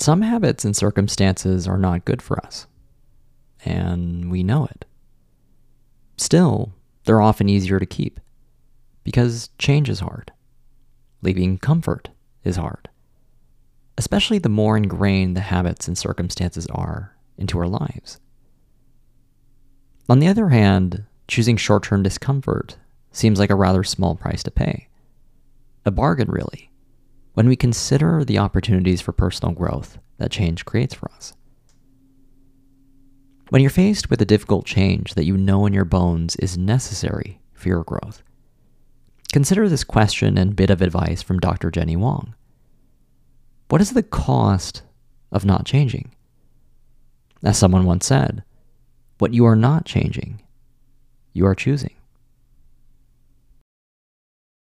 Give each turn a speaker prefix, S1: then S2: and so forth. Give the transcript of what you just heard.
S1: some habits and circumstances are not good for us, and we know it. Still, they're often easier to keep because change is hard. Leaving comfort is hard, especially the more ingrained the habits and circumstances are into our lives. On the other hand, choosing short term discomfort seems like a rather small price to pay. A bargain, really, when we consider the opportunities for personal growth that change creates for us. When you're faced with a difficult change that you know in your bones is necessary for your growth, consider this question and bit of advice from Dr. Jenny Wong. What is the cost of not changing? As someone once said, what you are not changing, you are choosing.